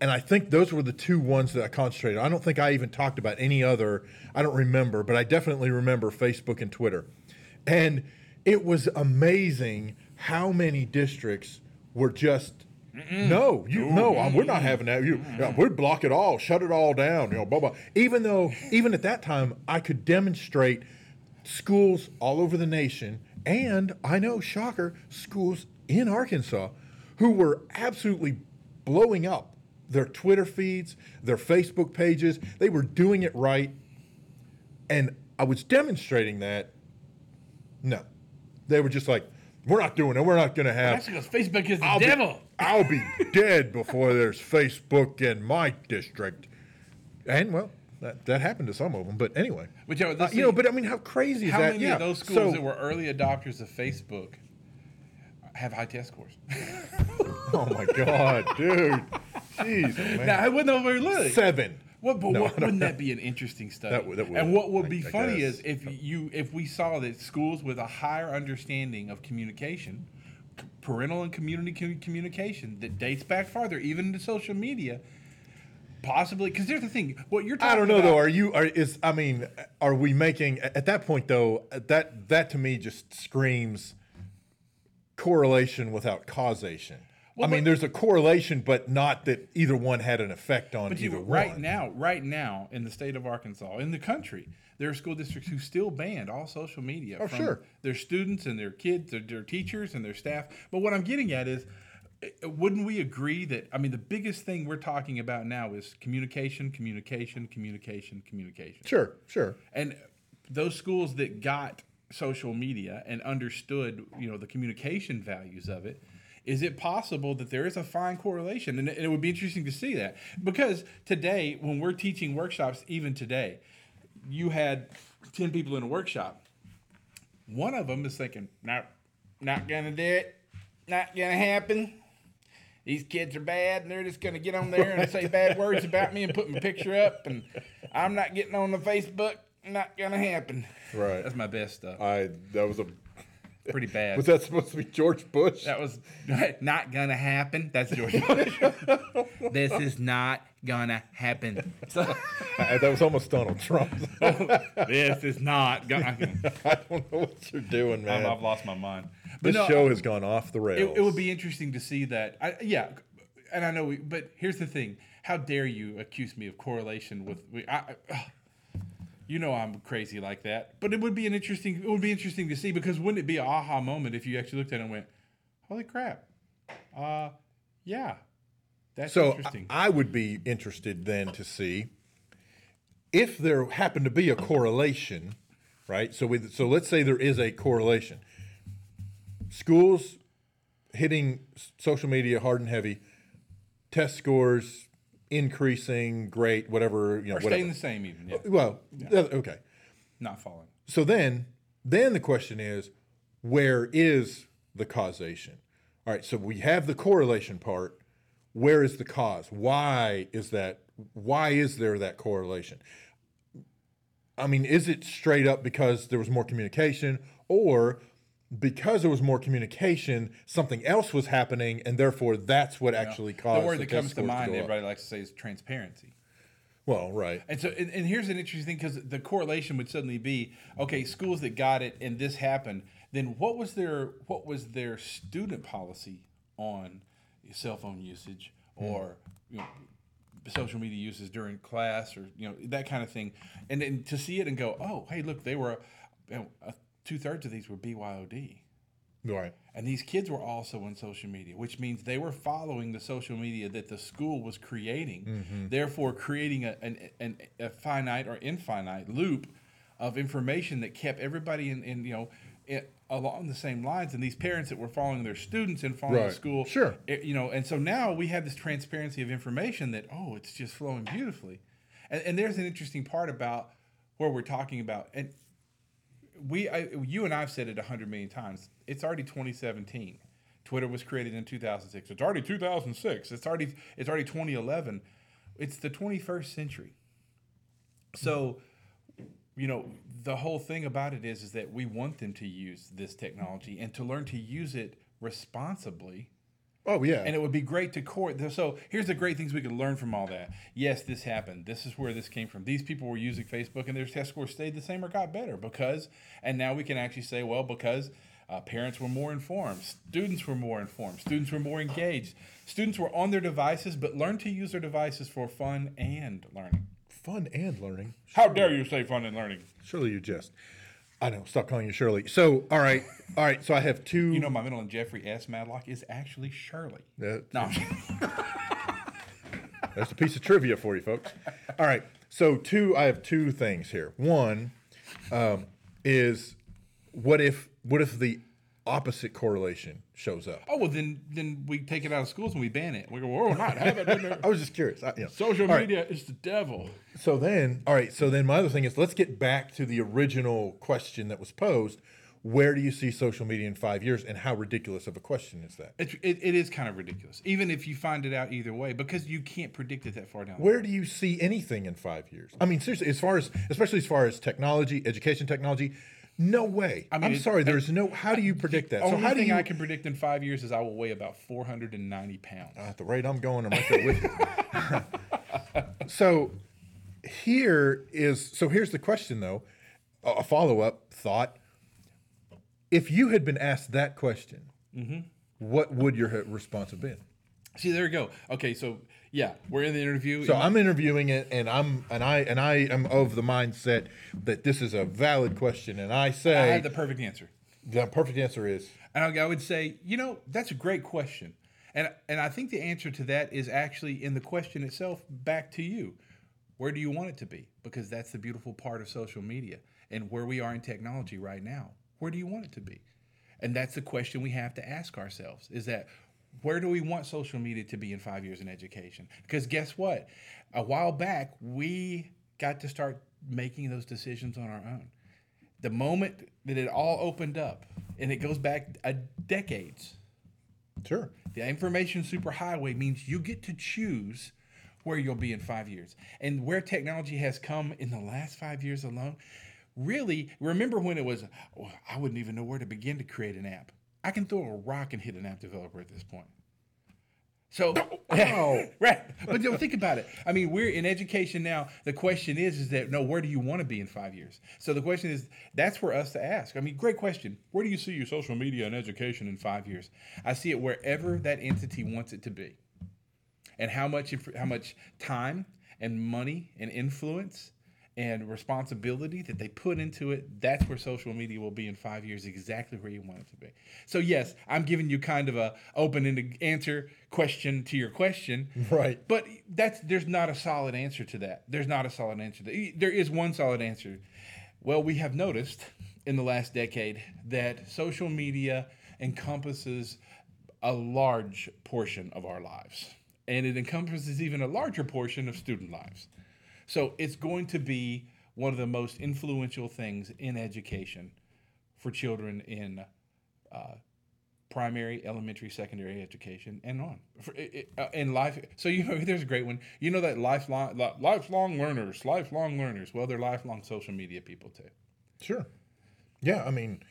Speaker 2: And I think those were the two ones that I concentrated. on. I don't think I even talked about any other. I don't remember, but I definitely remember Facebook and Twitter. And it was amazing how many districts were just no, you no, um, we're not having that. You, we'd block it all, shut it all down. You know, blah blah. Even though, even at that time, I could demonstrate schools all over the nation, and I know, shocker, schools in Arkansas who were absolutely blowing up their Twitter feeds, their Facebook pages. They were doing it right, and I was demonstrating that. No, they were just like, "We're not doing it. We're not going to have."
Speaker 5: Actually, 'cause Facebook is the
Speaker 2: I'll be-
Speaker 5: devil.
Speaker 2: I'll be dead before there's Facebook in my district. And well, that, that happened to some of them. But anyway,
Speaker 5: But, you know,
Speaker 2: Uh, you know, but I mean, how crazy is
Speaker 5: How
Speaker 2: that?
Speaker 5: many
Speaker 2: yeah.
Speaker 5: of those schools
Speaker 2: so,
Speaker 5: that were early adopters of Facebook have high test scores?
Speaker 2: oh my god, dude, jeez, oh, man.
Speaker 5: now, I wouldn't know where look.
Speaker 2: seven.
Speaker 5: What, but
Speaker 2: No,
Speaker 5: what, wouldn't that be an interesting study?
Speaker 2: That would- that would,
Speaker 5: and what would
Speaker 2: I-
Speaker 5: be
Speaker 2: I
Speaker 5: funny
Speaker 2: guess.
Speaker 5: is if you if we saw that schools with a higher understanding of communication, parental and community communication that dates back farther, even into social media, possibly. Because here's the thing: what you're talking about.
Speaker 2: I don't know
Speaker 5: about,
Speaker 2: though. Are you? Are is? I mean, are we making at that point though? That that to me just screams correlation without causation.
Speaker 5: Well,
Speaker 2: I mean, there's a correlation, but not that either one had an effect on
Speaker 5: But you, right
Speaker 2: one.
Speaker 5: now, right now, in the state of Arkansas, in the country, there are school districts who still banned all social media
Speaker 2: Oh,
Speaker 5: from
Speaker 2: sure.
Speaker 5: their students and their kids, their, their teachers and their staff. But what I'm getting at is, wouldn't we agree that? I mean, the biggest thing we're talking about now is communication, communication, communication, communication.
Speaker 2: Sure, sure.
Speaker 5: And those schools that got social media and understood, you know, the communication values of it, is it possible that there is a fine correlation? And it, would be interesting to see that because today, when we're teaching workshops, even today, you had ten people in a workshop. One of them is thinking, "Not, not gonna do it. Not gonna happen." These kids are bad and they're just going to get on there and say bad words about me and put my picture up and I'm not getting on the Facebook. Not going to happen.
Speaker 2: Right.
Speaker 5: That's my best stuff.
Speaker 2: I that was a
Speaker 5: Pretty bad.
Speaker 2: was that supposed to be George Bush?
Speaker 5: That was not going to happen. That's George Bush. this is not going to happen. So,
Speaker 2: Uh, that was almost Donald Trump.
Speaker 5: this is not going to
Speaker 2: I don't know what you're doing, man.
Speaker 5: I've lost my mind. But
Speaker 2: this
Speaker 5: no,
Speaker 2: show has gone off the rails.
Speaker 5: It, it would be interesting to see that. I, yeah, and I know. We, but here's the thing: How dare you accuse me of correlation with? We, I, I- ugh. you know I'm crazy like that. But it would be an interesting. It would be interesting to see because wouldn't it be an aha moment if you actually looked at it and went, "Holy crap!" Uh, yeah, that's
Speaker 2: So
Speaker 5: interesting.
Speaker 2: I, I would be interested then to see if there happened to be a correlation, right? So we, so let's say there is a correlation. Schools hitting social media hard and heavy, test scores increasing, great, whatever you know,
Speaker 5: or
Speaker 2: whatever.
Speaker 5: staying the same, even yeah,
Speaker 2: well, uh, okay.
Speaker 5: not falling.
Speaker 2: So then, then the question is, where is the causation? All right, so we have the correlation part. Where is the cause? Why is that? Why is there that correlation? I mean, is it straight up because there was more communication, or because there was more communication, something else was happening, and therefore that's what actually caused
Speaker 5: the word that comes to mind,
Speaker 2: up?
Speaker 5: everybody likes to say, is transparency.
Speaker 2: Well, right.
Speaker 5: And so, and, and here's an interesting thing because the correlation would suddenly be okay, schools that got it and this happened. Then what was their what was their student policy on cell phone usage or you know, social media uses during class or you know that kind of thing, and then to see it and go, oh, hey, look, they were you know, uh, two thirds of these were BYOD.
Speaker 2: Right.
Speaker 5: And these kids were also on social media, which means they were following the social media that the school was creating, therefore creating a, an, an, a finite or infinite loop of information that kept everybody in, in you know, in, along the same lines. And these parents that were following their students and following
Speaker 2: Right.
Speaker 5: the school,
Speaker 2: Sure.
Speaker 5: it- you know, and so now we have this transparency of information that oh, it's just flowing beautifully. And, and there's an interesting part about where we're talking about and we I, you and I've said it a hundred million times. It's already 2017. Twitter was created in 2006. It's already 2006. It's already it's already 2011. It's the 21st century. So, you know, the whole thing about it is is that we want them to use this technology and to learn to use it responsibly.
Speaker 2: Oh yeah.
Speaker 5: And it would be great to court. So here's the great things we could learn from all that. Yes, this happened. This is where this came from. These people were using Facebook and their test scores stayed the same or got better because, and now we can actually say, well, because uh, parents were more informed, students were more informed, students were more engaged, students were on their devices but learned to use their devices for fun and learning.
Speaker 2: Fun and learning.
Speaker 5: How dare you say fun and learning?
Speaker 2: Surely you just. I know. Stop calling you Shirley. So, all right, all right. So I have two.
Speaker 5: You know, my middle name Jeffrey S. Madlock is actually Shirley.
Speaker 2: That-
Speaker 5: No,
Speaker 2: There's a piece of trivia for you, folks. All right. So two, I have two things here. One um, is what if what if the opposite correlation shows up.
Speaker 5: Oh well, then then we take it out of schools and we ban it. We go, "Oh, not have it.
Speaker 2: I was just curious. I, know.
Speaker 5: Social
Speaker 2: All right.
Speaker 5: media is the devil.
Speaker 2: So then, all right. So then, my other thing is, let's get back to the original question that was posed. Where do you see social media in five years, and how ridiculous of a question is that?
Speaker 5: It's, it, it is kind of ridiculous, even if you find it out either way, because you can't predict it that far down.
Speaker 2: Where do you see anything in five years? I mean, seriously, as far as, especially as far as technology, education technology, no way. I
Speaker 5: mean,
Speaker 2: am
Speaker 5: it-
Speaker 2: sorry. There's no. How do you predict that?
Speaker 5: The
Speaker 2: So
Speaker 5: only
Speaker 2: how do
Speaker 5: thing
Speaker 2: you?
Speaker 5: I can predict in five years is I will weigh about 490 pounds.
Speaker 2: at the rate I'm going, I'm right there with you. so here is so here's the question though, a a follow up thought. If you had been asked that question,
Speaker 5: Mm-hmm.
Speaker 2: what would your response have been?
Speaker 5: See, there you go. Okay, so yeah, we're in the interview.
Speaker 2: So I'm interviewing it, and I'm and I and I am of the mindset that this is a valid question, and I say I
Speaker 5: had the perfect answer.
Speaker 2: the perfect answer is
Speaker 5: And I, I would say, you know, that's a great question. And, and I think the answer to that is actually in the question itself back to you. Where do you want it to be? Because that's the beautiful part of social media and where we are in technology right now. Where do you want it to be? And that's the question we have to ask ourselves is that where do we want social media to be in five years in education? Because guess what? A while back, we got to start making those decisions on our own the moment that it all opened up, and it goes back a decades,
Speaker 2: sure.
Speaker 5: the information superhighway means you get to choose where you'll be in five years. And where technology has come in the last five years alone, really, remember when it was, oh, I wouldn't even know where to begin to create an app. I can throw a rock and hit an app developer at this point. So, right. But you know, think about it. I mean, we're in education now. The question is, is that no, where do you want to be in five years? So the question is, that's for us to ask. I mean, great question. Where do you see your social media and education in five years? I see it wherever that entity wants it to be, and how much how much time and money and influence and responsibility that they put into it. That's where social media will be in five years, exactly where you want it to be. So yes, I'm giving you kind of a open-ended answer question to your question.
Speaker 2: Right.
Speaker 5: But that's there's not a solid answer to that. There's not a solid answer. To, there is one solid answer. Well, we have noticed in the last decade that social media encompasses a large portion of our lives, and it encompasses even a larger portion of student lives. So it's going to be one of the most influential things in education for children in uh, primary, elementary, secondary education, and on for, it, uh, in life. So you know, there's a great one. You know that lifelong li- lifelong learners, lifelong learners. Well, they're lifelong social media people too.
Speaker 2: Sure. Yeah, I mean,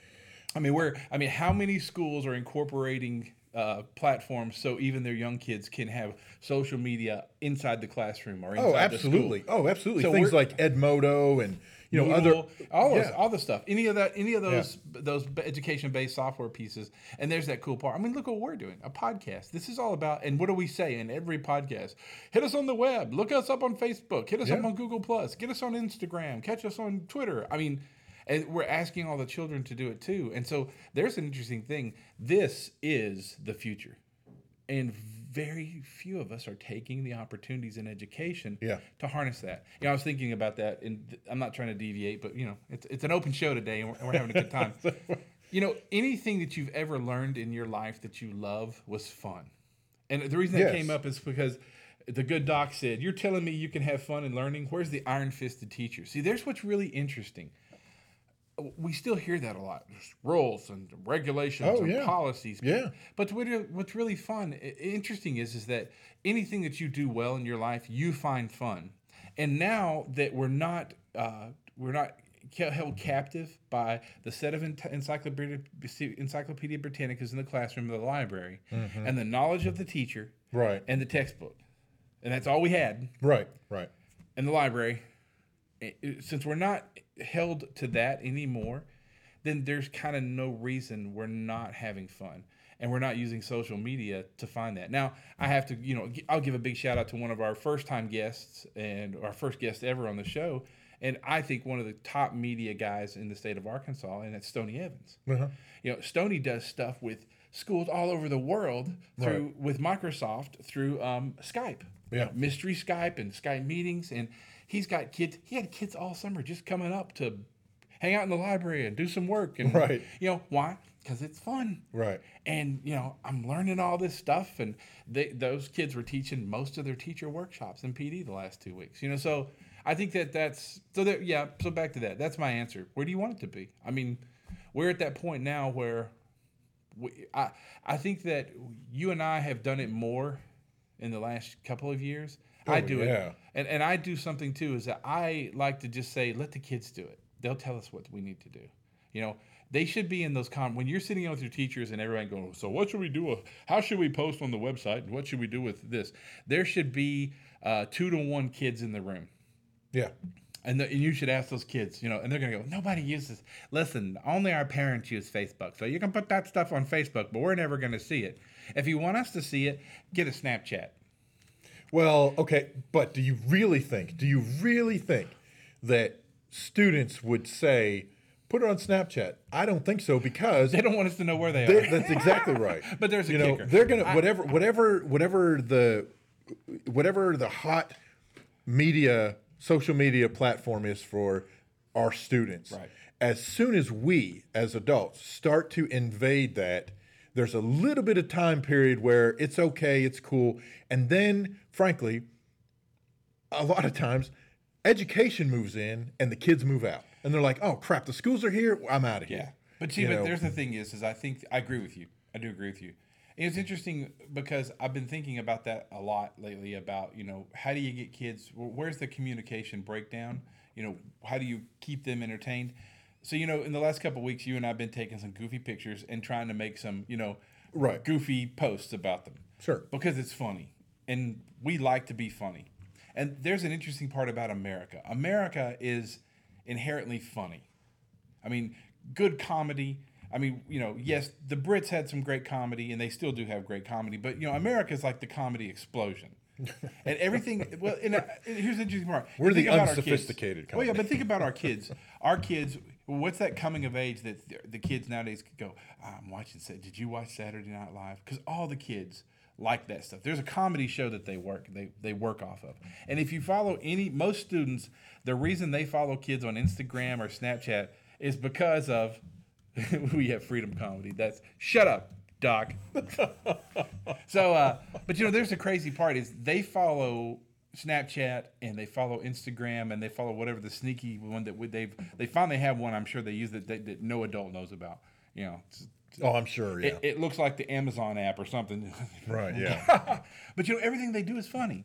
Speaker 5: I mean, we're I mean, how many schools are incorporating uh, platforms so even their young kids can have social media inside the classroom or inside
Speaker 2: oh,
Speaker 5: the
Speaker 2: absolutely.
Speaker 5: school?
Speaker 2: Oh, absolutely.
Speaker 5: So
Speaker 2: Things like Edmodo and you know other
Speaker 5: Moodle, all those,
Speaker 2: yeah.
Speaker 5: all the stuff. Any of that, any of those those education based software pieces. And there's that cool part. I mean, look what we're doing. A podcast. This is all about. And what do we say in every podcast? Hit us on the web. Look us up on Facebook. Hit us up on Google Plus. Get us on Instagram. Catch us on Twitter. I mean. And we're asking all the children to do it too. And so there's an interesting thing. This is the future. And very few of us are taking the opportunities in education
Speaker 2: Yeah.
Speaker 5: to harness that. You know, I was thinking about that, and I'm not trying to deviate, but you know, it's it's an open show today, and we're, we're having a good time. you know, anything that you've ever learned in your life that you love was fun, and the reason that
Speaker 2: Yes.
Speaker 5: came up is because the good doc said, "You're telling me you can have fun in learning. Where's the iron-fisted teacher?" See, there's what's really interesting. We still hear that a lot. There's rules and regulations
Speaker 2: Oh,
Speaker 5: and
Speaker 2: yeah.
Speaker 5: policies.
Speaker 2: Yeah.
Speaker 5: But what's really fun, interesting is, is that anything that you do well in your life, you find fun. And now that we're not, uh, we're not held captive by the set of encyclopedia, Encyclopedia Britannicas in the classroom of the library, and the knowledge of the teacher,
Speaker 2: Right.
Speaker 5: and the textbook, and that's all we had
Speaker 2: Right, right.
Speaker 5: in the library, since we're not held to that anymore, then there's kind of no reason we're not having fun and we're not using social media to find that. Now, I have to, you know, I'll give a big shout out to one of our first time guests and our first guest ever on the show. And I think one of the top media guys in the state of Arkansas, and that's Stony Evans.
Speaker 2: Uh-huh.
Speaker 5: You know, Stony does stuff with schools all over the world through with Microsoft through um, Skype.
Speaker 2: Yeah.
Speaker 5: mystery Skype and Skype meetings, and he's got kids. He had kids all summer just coming up to hang out in the library and do some work. And
Speaker 2: Right.
Speaker 5: you know why? Because it's fun.
Speaker 2: Right.
Speaker 5: And you know, I'm learning all this stuff, and they, those kids were teaching most of their teacher workshops in PD the last two weeks. You know, so I think that that's so that yeah. So back to that. That's my answer. Where do you want it to be? I mean, we're at that point now where we, I I think that you and I have done it more in the last couple of years. I do
Speaker 2: yeah.
Speaker 5: it, and and I do something too. Is that I like to just say, let the kids do it. They'll tell us what we need to do. You know, they should be in those com. When you're sitting with your teachers and everyone going, so what should we do? How should we post on the website? What should we do with this? There should be uh, two to one kids in the room.
Speaker 2: Yeah.
Speaker 5: And, the, and you should ask those kids, you know, and they're gonna go, nobody uses. Listen, only our parents use Facebook, so you can put that stuff on Facebook, but we're never gonna see it. If you want us to see it, get a Snapchat.
Speaker 2: Well, okay, but do you really think? Do you really think that students would say, "Put it on Snapchat"? I don't think so because
Speaker 5: They don't want us to know where they are.
Speaker 2: that's exactly right.
Speaker 5: But there's a
Speaker 2: you know
Speaker 5: kicker.
Speaker 2: they're gonna whatever whatever whatever the whatever the hot media social media platform is for our students.
Speaker 5: Right.
Speaker 2: As soon as we as adults start to invade that, there's a little bit of time period where it's okay, it's cool, and then frankly, a lot of times education moves in and the kids move out. And they're like, "Oh crap, the schools are here. I'm out of here."
Speaker 5: Yeah, but see,
Speaker 2: You
Speaker 5: but
Speaker 2: know?
Speaker 5: there's the thing is, is I think I agree with you. I do agree with you. And it's interesting because I've been thinking about that a lot lately. About you know, how do you get kids? Where's the communication breakdown? You know, how do you keep them entertained? So you know, in the last couple of weeks, you and I've been taking some goofy pictures and trying to make some you know,
Speaker 2: Right.
Speaker 5: goofy posts about them.
Speaker 2: Sure.
Speaker 5: because it's funny, and we like to be funny. And there's an interesting part about America. America is inherently funny. I mean, good comedy. I mean, you know, yes, the Brits had some great comedy, and they still do have great comedy. But you know, America's like the comedy explosion, and everything. Well, and, uh, here's the interesting part.
Speaker 2: We're the unsophisticated
Speaker 5: Well, yeah, but think about our kids. Our kids. What's that coming of age that the- kids nowadays could go? "Ah, I'm watching. Did you watch Saturday Night Live? Because all the kids like that stuff. There's a comedy show that they work they they work off of. And if you follow any most students, the reason they follow kids on Instagram or Snapchat is because of we have freedom comedy. That's shut up, Doc. so, uh, but you know, there's the crazy part is they follow Snapchat and they follow Instagram and they follow whatever the sneaky one that they've they finally have one. I'm sure they use that that, that no adult knows about. You know,
Speaker 2: Oh, I'm sure. Yeah.
Speaker 5: it, it looks like the Amazon app or something.
Speaker 2: right. Yeah.
Speaker 5: but you know, everything they do is funny.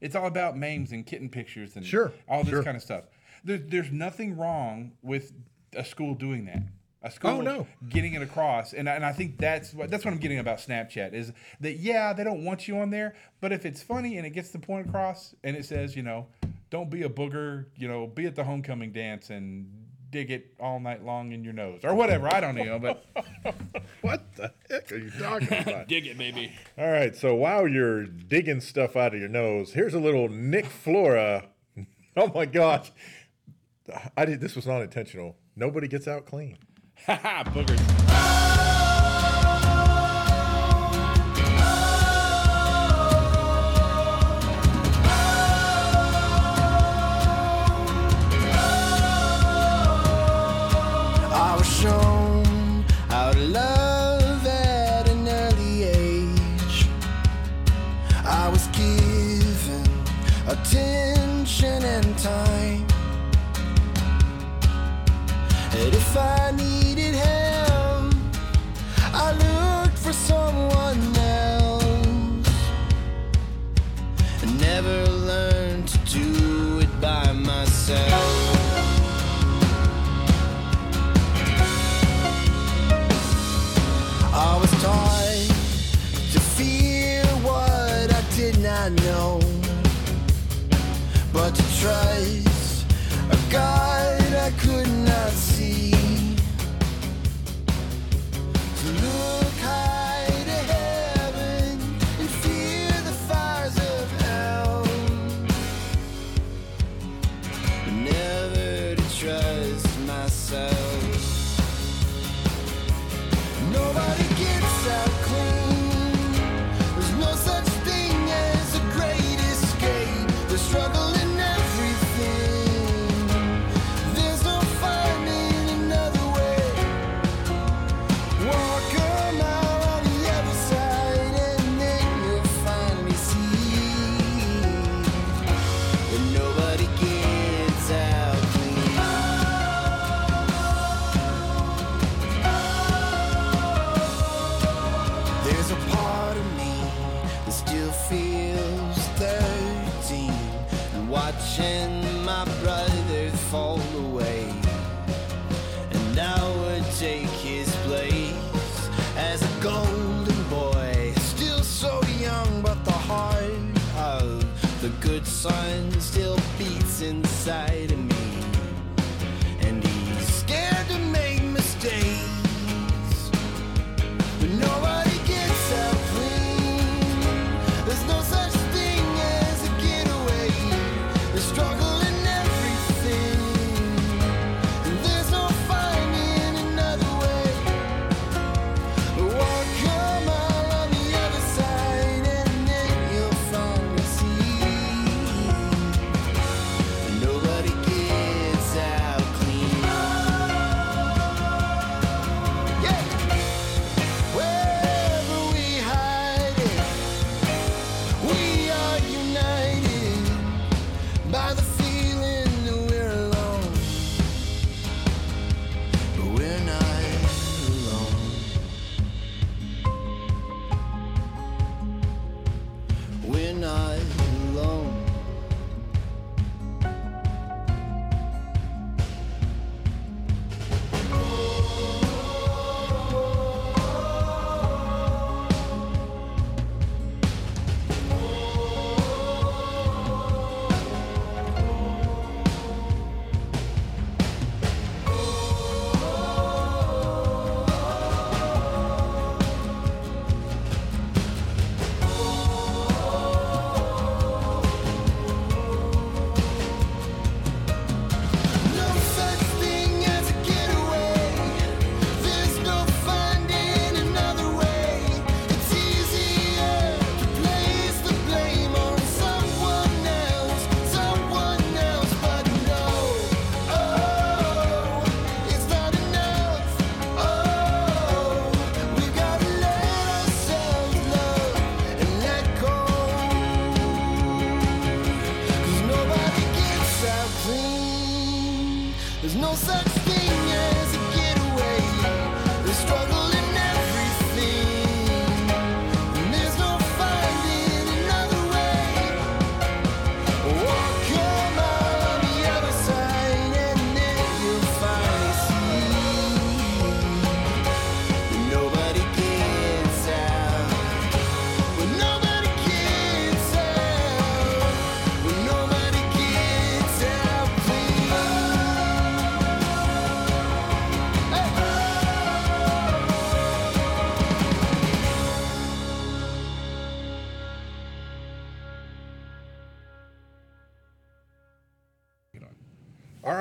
Speaker 5: It's all about memes and kitten pictures and
Speaker 2: Sure,
Speaker 5: all this
Speaker 2: sure.
Speaker 5: kind of stuff. There, there's nothing wrong with a school doing that. A school
Speaker 2: Oh, no.
Speaker 5: getting it across, and I, and I think that's what that's what I'm getting about Snapchat is that yeah they don't want you on there, but if it's funny and it gets the point across and it says you know don't be a booger, you know be at the homecoming dance and dig it all night long in your nose or whatever I don't know, but
Speaker 2: what the heck are you talking about?
Speaker 5: dig it baby.
Speaker 2: All right. So while you're digging stuff out of your nose, here's a little Nick Flora. Oh my gosh. I did. This was not intentional. Nobody gets out clean.
Speaker 5: Haha, boogers.
Speaker 4: I was taught to fear what I did not know, but to trust a God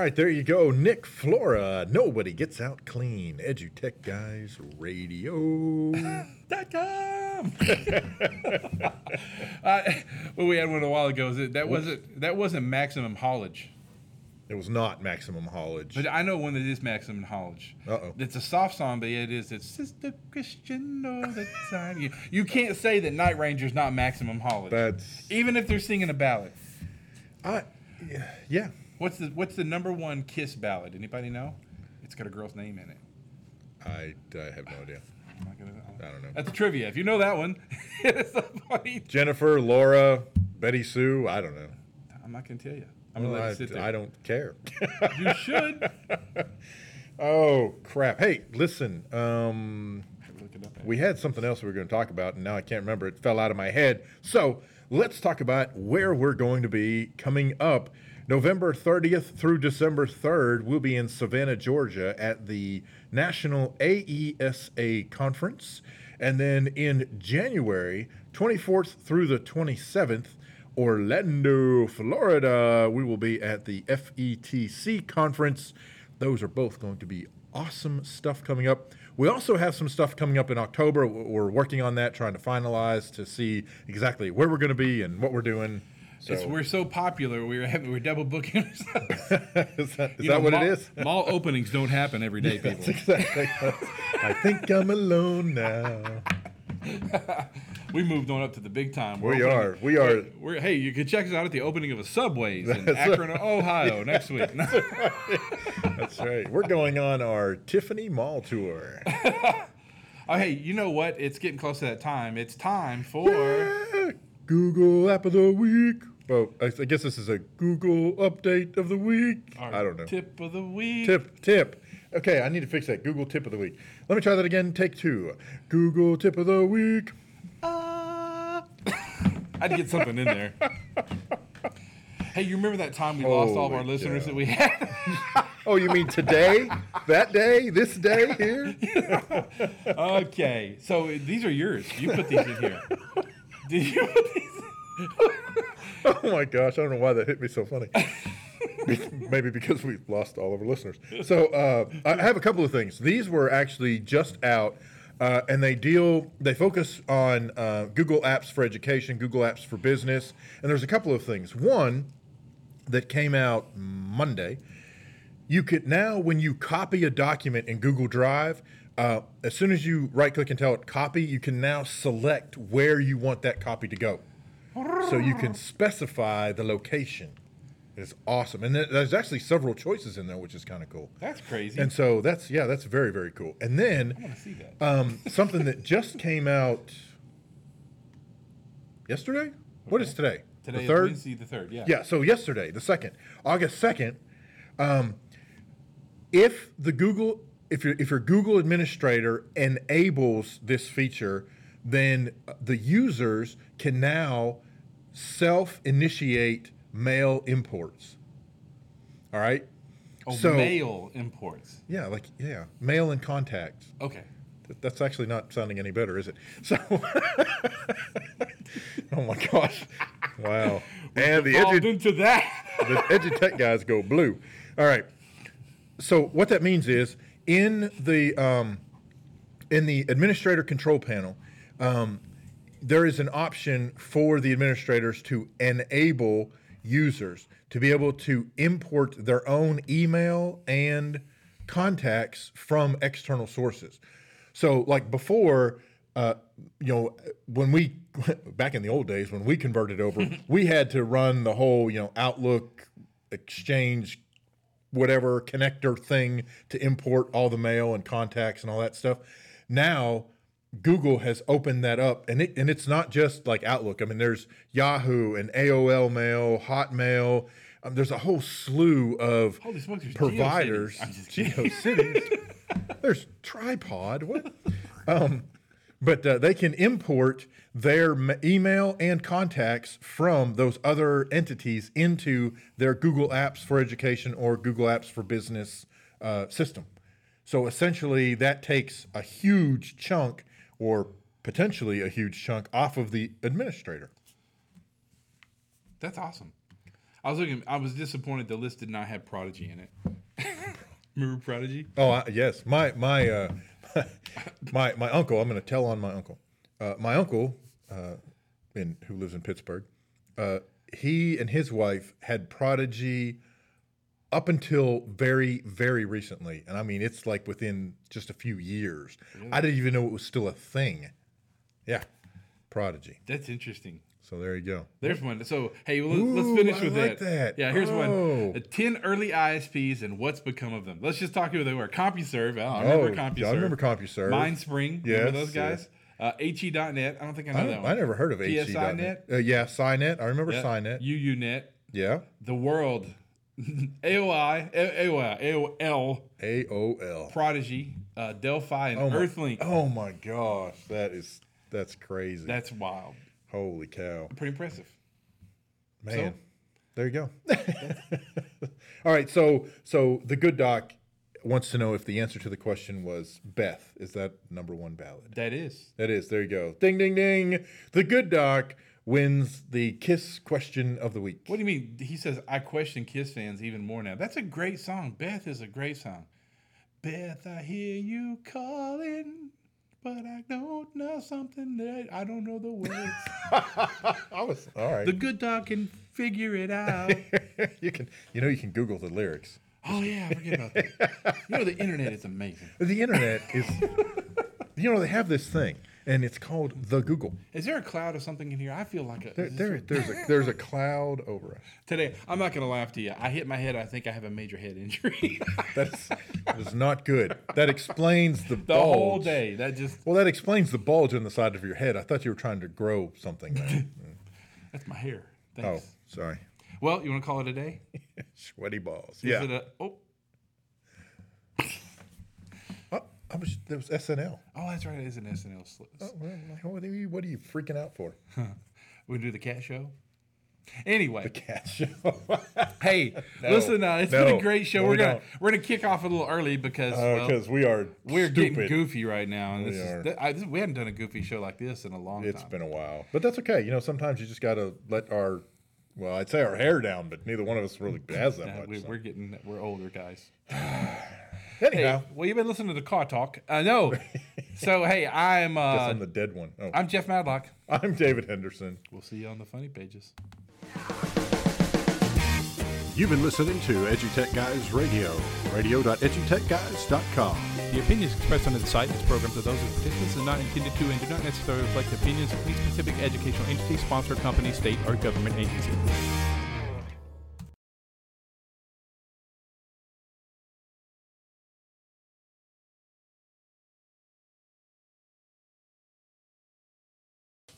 Speaker 2: right, there you go. Nick Flora. Nobody gets out clean. EduTech Guys Radio.
Speaker 5: dot com. uh, well, we had one a while ago. Is it- That wasn't that wasn't maximum haulage,
Speaker 2: it was not Maximum Haulage.
Speaker 5: but I know one that is maximum haulage.
Speaker 2: Uh-oh.
Speaker 5: It's a soft song, but it is. It's Sister Christian all the time. You, you can't say that Night Ranger's not maximum haulage,
Speaker 2: That's
Speaker 5: even if they're singing a ballad.
Speaker 2: I, yeah.
Speaker 5: What's the What's the number one Kiss ballad? Anybody know? It's got a girl's name in it.
Speaker 2: I, I have no idea.
Speaker 5: I'm not gonna,
Speaker 2: I don't know.
Speaker 5: That's a trivia. If you know that one, it's funny.
Speaker 2: Jennifer, Laura, Betty Sue. I don't know.
Speaker 5: I'm not gonna tell you. I'm gonna
Speaker 2: Well,
Speaker 5: let
Speaker 2: I,
Speaker 5: it sit there.
Speaker 2: I don't care.
Speaker 5: You should.
Speaker 2: oh crap! Hey, listen. Um,
Speaker 5: Look it up.
Speaker 2: we had something else we were going to talk about, and now I can't remember. It fell out of my head. So let's talk about where we're going to be coming up. November 30th through December 3rd, we'll be in Savannah, Georgia at the National AESA Conference. And then in January 24th through the 27th, Orlando, Florida, we will be at the FETC Conference. Those are both going to be awesome stuff coming up. We also have some stuff coming up in October. We're working on that, trying to finalize to see exactly where we're going to be and what we're doing. So,
Speaker 5: It's, we're so popular. We're having, we're double booking ourselves.
Speaker 2: is that, is that
Speaker 5: know,
Speaker 2: what
Speaker 5: mall,
Speaker 2: it is?
Speaker 5: Mall openings don't happen every day, people.
Speaker 2: Exactly. I think I'm alone now.
Speaker 5: We moved on up to the big time. We're
Speaker 2: We
Speaker 5: opening-
Speaker 2: are. We are.
Speaker 5: We're, hey, you can check us out at the opening of a Subways in
Speaker 2: That's
Speaker 5: Akron, Ohio next week.
Speaker 2: That's right. We're going on our Tiffany Mall tour.
Speaker 5: oh, hey, you know what? It's getting close to that time. It's time for.
Speaker 2: Google App of the Week. Well, I, I guess this is a Google update of the week.
Speaker 5: Our
Speaker 2: I don't know.
Speaker 5: Tip of the week.
Speaker 2: Tip, tip. Okay, I need to fix that. Google tip of the week. Let me try that again. Take two. Google tip of the week.
Speaker 5: Uh, I had to get something in there. hey, you remember that time we lost all of our
Speaker 2: Holy
Speaker 5: listeners
Speaker 2: cow.
Speaker 5: that we had?
Speaker 2: Oh, you mean today? that day? This day here?
Speaker 5: okay, so these are yours. You put these in here. Did you put these?
Speaker 2: Oh my gosh, I don't know why that hit me so funny. Maybe because we've lost all of our listeners. So uh, I have a couple of things. These were actually just out, uh, and they deal. They focus on uh, Google Apps for education, Google Apps for business, and there's a couple of things. One that came out Monday. You could now, when you copy a document in Google Drive, uh, as soon as you right click and tell it copy, you can now select where you want that copy to go. So you can specify the location. It's awesome. And there's actually several choices in there, which is kind of cool.
Speaker 5: That's crazy.
Speaker 2: And so that's, yeah, that's very, very cool. And then
Speaker 5: I want to see that.
Speaker 2: um, something that just came out yesterday? What is today?
Speaker 5: Today
Speaker 2: the
Speaker 5: is
Speaker 2: third?
Speaker 5: Wednesday the third. Yeah.
Speaker 2: Yeah, so yesterday, the second, August second, um, if the Google, if your if your Google administrator enables this feature, then the users can now self-initiate mail imports. All right.
Speaker 5: Oh,
Speaker 2: so
Speaker 5: mail imports.
Speaker 2: yeah, like yeah, mail and contacts.
Speaker 5: Okay.
Speaker 2: Th- That's actually not sounding any better, is it? So, oh my gosh, wow! And the edu-
Speaker 5: into that.
Speaker 2: the edutech guys go blue. All right. So what that means is in the um, in the administrator control panel, um, there is an option for the administrators to enable users to be able to import their own email and contacts from external sources. So, like before, uh, you know, when we back in the old days when we converted over, we had to run the whole you know Outlook Exchange whatever connector thing to import all the mail and contacts and all that stuff. Now Google has opened that up and it and it's not just like Outlook. I mean there's Yahoo and AOL Mail, Hotmail. Um, there's a whole slew of
Speaker 5: smokes,
Speaker 2: providers.
Speaker 5: GeoCities. I'm just kidding.
Speaker 2: GeoCities. there's Tripod. What? Um, but uh, they can import their email and contacts from those other entities into their Google Apps for Education or Google Apps for Business uh, system. So essentially, that takes a huge chunk, or potentially a huge chunk, off of the administrator.
Speaker 5: That's awesome. I was looking. I was disappointed the list did not have Prodigy in it. Remember Prodigy?
Speaker 2: Oh I, yes, my my uh, my my uncle. I'm going to tell on my uncle. Uh, my uncle, uh, in who lives in Pittsburgh, uh, he and his wife had Prodigy up until very very recently, and I mean it's like within just a few years. I didn't even know it was still a thing. Yeah, Prodigy.
Speaker 5: That's interesting.
Speaker 2: So there you go.
Speaker 5: There's one. So hey, well, let's,
Speaker 2: Ooh,
Speaker 5: let's finish with
Speaker 2: like
Speaker 5: that.
Speaker 2: that.
Speaker 5: Yeah, here's
Speaker 2: Oh.
Speaker 5: one. The ten early ISPs and what's become of them. Let's just talk who they were. CompuServe. Oh, I remember
Speaker 2: Oh,
Speaker 5: CompuServe.
Speaker 2: I remember CompuServe.
Speaker 5: MindSpring.
Speaker 2: Yes,
Speaker 5: remember those guys?
Speaker 2: yes.
Speaker 5: Uh, HE.net. I don't think I know
Speaker 2: I,
Speaker 5: that one.
Speaker 2: I never heard of? HE.net. Uh, yeah, Signet. I remember
Speaker 5: Yeah.
Speaker 2: Signet.
Speaker 5: UUNet.
Speaker 2: Yeah.
Speaker 5: The World. AOI. A- AOL. AOL.
Speaker 2: AOL.
Speaker 5: Prodigy. Uh, Delphi and
Speaker 2: Oh my,
Speaker 5: Earthlink.
Speaker 2: Oh my gosh, that is that's crazy.
Speaker 5: That's wild.
Speaker 2: Holy cow,
Speaker 5: Pretty impressive.
Speaker 2: man! There you go. All right, so so the good doc wants to know if the answer to the question was Beth. Is that number one ballot?
Speaker 5: That is.
Speaker 2: That is. There you go. Ding ding ding. The good doc wins the kiss question of the week.
Speaker 5: What do you mean? He says, I question Kiss fans even more now. That's a great song. Beth is a great song. Beth, I hear you calling, but I don't know something that I don't know the words.
Speaker 2: I was all right.
Speaker 5: the good dog can figure it out.
Speaker 2: you can you know you can Google the lyrics.
Speaker 5: oh, yeah, I forget about that. You know, the internet is amazing.
Speaker 2: The internet is, you know, they have this thing, and it's called the Google.
Speaker 5: Is there a cloud or something in here? I feel like a,
Speaker 2: There, there, there's a there's a cloud over us.
Speaker 5: today. I'm not going to laugh to you. I hit my head. I think I have a major head injury.
Speaker 2: That's that is not good. That explains the, bulge
Speaker 5: the
Speaker 2: bulge.
Speaker 5: whole day. That just,
Speaker 2: Well, that explains the bulge on the side of your head. I thought you were trying to grow something. There.
Speaker 5: that's my hair.
Speaker 6: Oh, Thanks.
Speaker 7: Oh, sorry.
Speaker 6: Well, you want to call it a day?
Speaker 7: Sweaty balls.
Speaker 6: Is
Speaker 7: yeah.
Speaker 6: it a, oh,
Speaker 7: oh, I was, there was SNL.
Speaker 6: oh, that's right. It is an SNL. sl-
Speaker 7: Oh, well, like, what, are you, what are you freaking out for?
Speaker 6: We do the cat show. Anyway, the
Speaker 7: Cat show.
Speaker 6: hey,
Speaker 7: No,
Speaker 6: listen, uh, it's been a great show.
Speaker 7: no,
Speaker 6: we're
Speaker 7: we
Speaker 6: gonna
Speaker 7: don't.
Speaker 6: we're gonna kick off a little early because well,
Speaker 7: Because we are
Speaker 6: we're
Speaker 7: stupid.
Speaker 6: getting goofy right now, and
Speaker 7: We
Speaker 6: this
Speaker 7: are.
Speaker 6: is I, this, we hadn't done a goofy show like this in a long
Speaker 7: It's
Speaker 6: time.
Speaker 7: It's been a while, but that's okay. You know, sometimes you just got to let our, well, I'd say our hair down, but neither one of us really has that
Speaker 6: Uh,
Speaker 7: much.
Speaker 6: we,
Speaker 7: so.
Speaker 6: we're getting we're older guys.
Speaker 7: Anyhow,
Speaker 6: Hey, well, you've been listening to the car talk. Uh, no, so hey, I'm
Speaker 7: guess
Speaker 6: uh,
Speaker 7: I'm the dead one. Oh,
Speaker 6: I'm Jeff Madlock.
Speaker 7: I'm David Henderson.
Speaker 6: We'll see you on the funny pages.
Speaker 8: You've been listening to EduTech Guys Radio, radio.edutechguys.com.
Speaker 9: The opinions expressed on the site and its programs are those of participants and not intended to and do not necessarily reflect the opinions of any specific educational entity, sponsor, company, state, or government agency.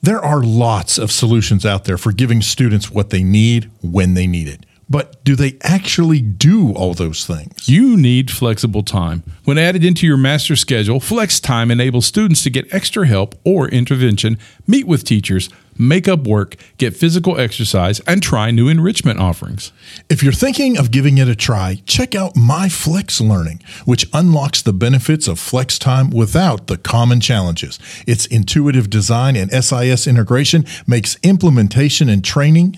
Speaker 2: There are lots of solutions out there for giving students what they need when they need it. But do they actually do all those things?
Speaker 5: You need flexible time. When added into your master schedule, Flex Time enables students to get extra help or intervention, meet with teachers, make up work, get physical exercise, and try new enrichment offerings.
Speaker 2: If you're thinking of giving it a try, check out My Flex Learning, which unlocks the benefits of flex time without the common challenges. Its intuitive design and SIS integration makes implementation and training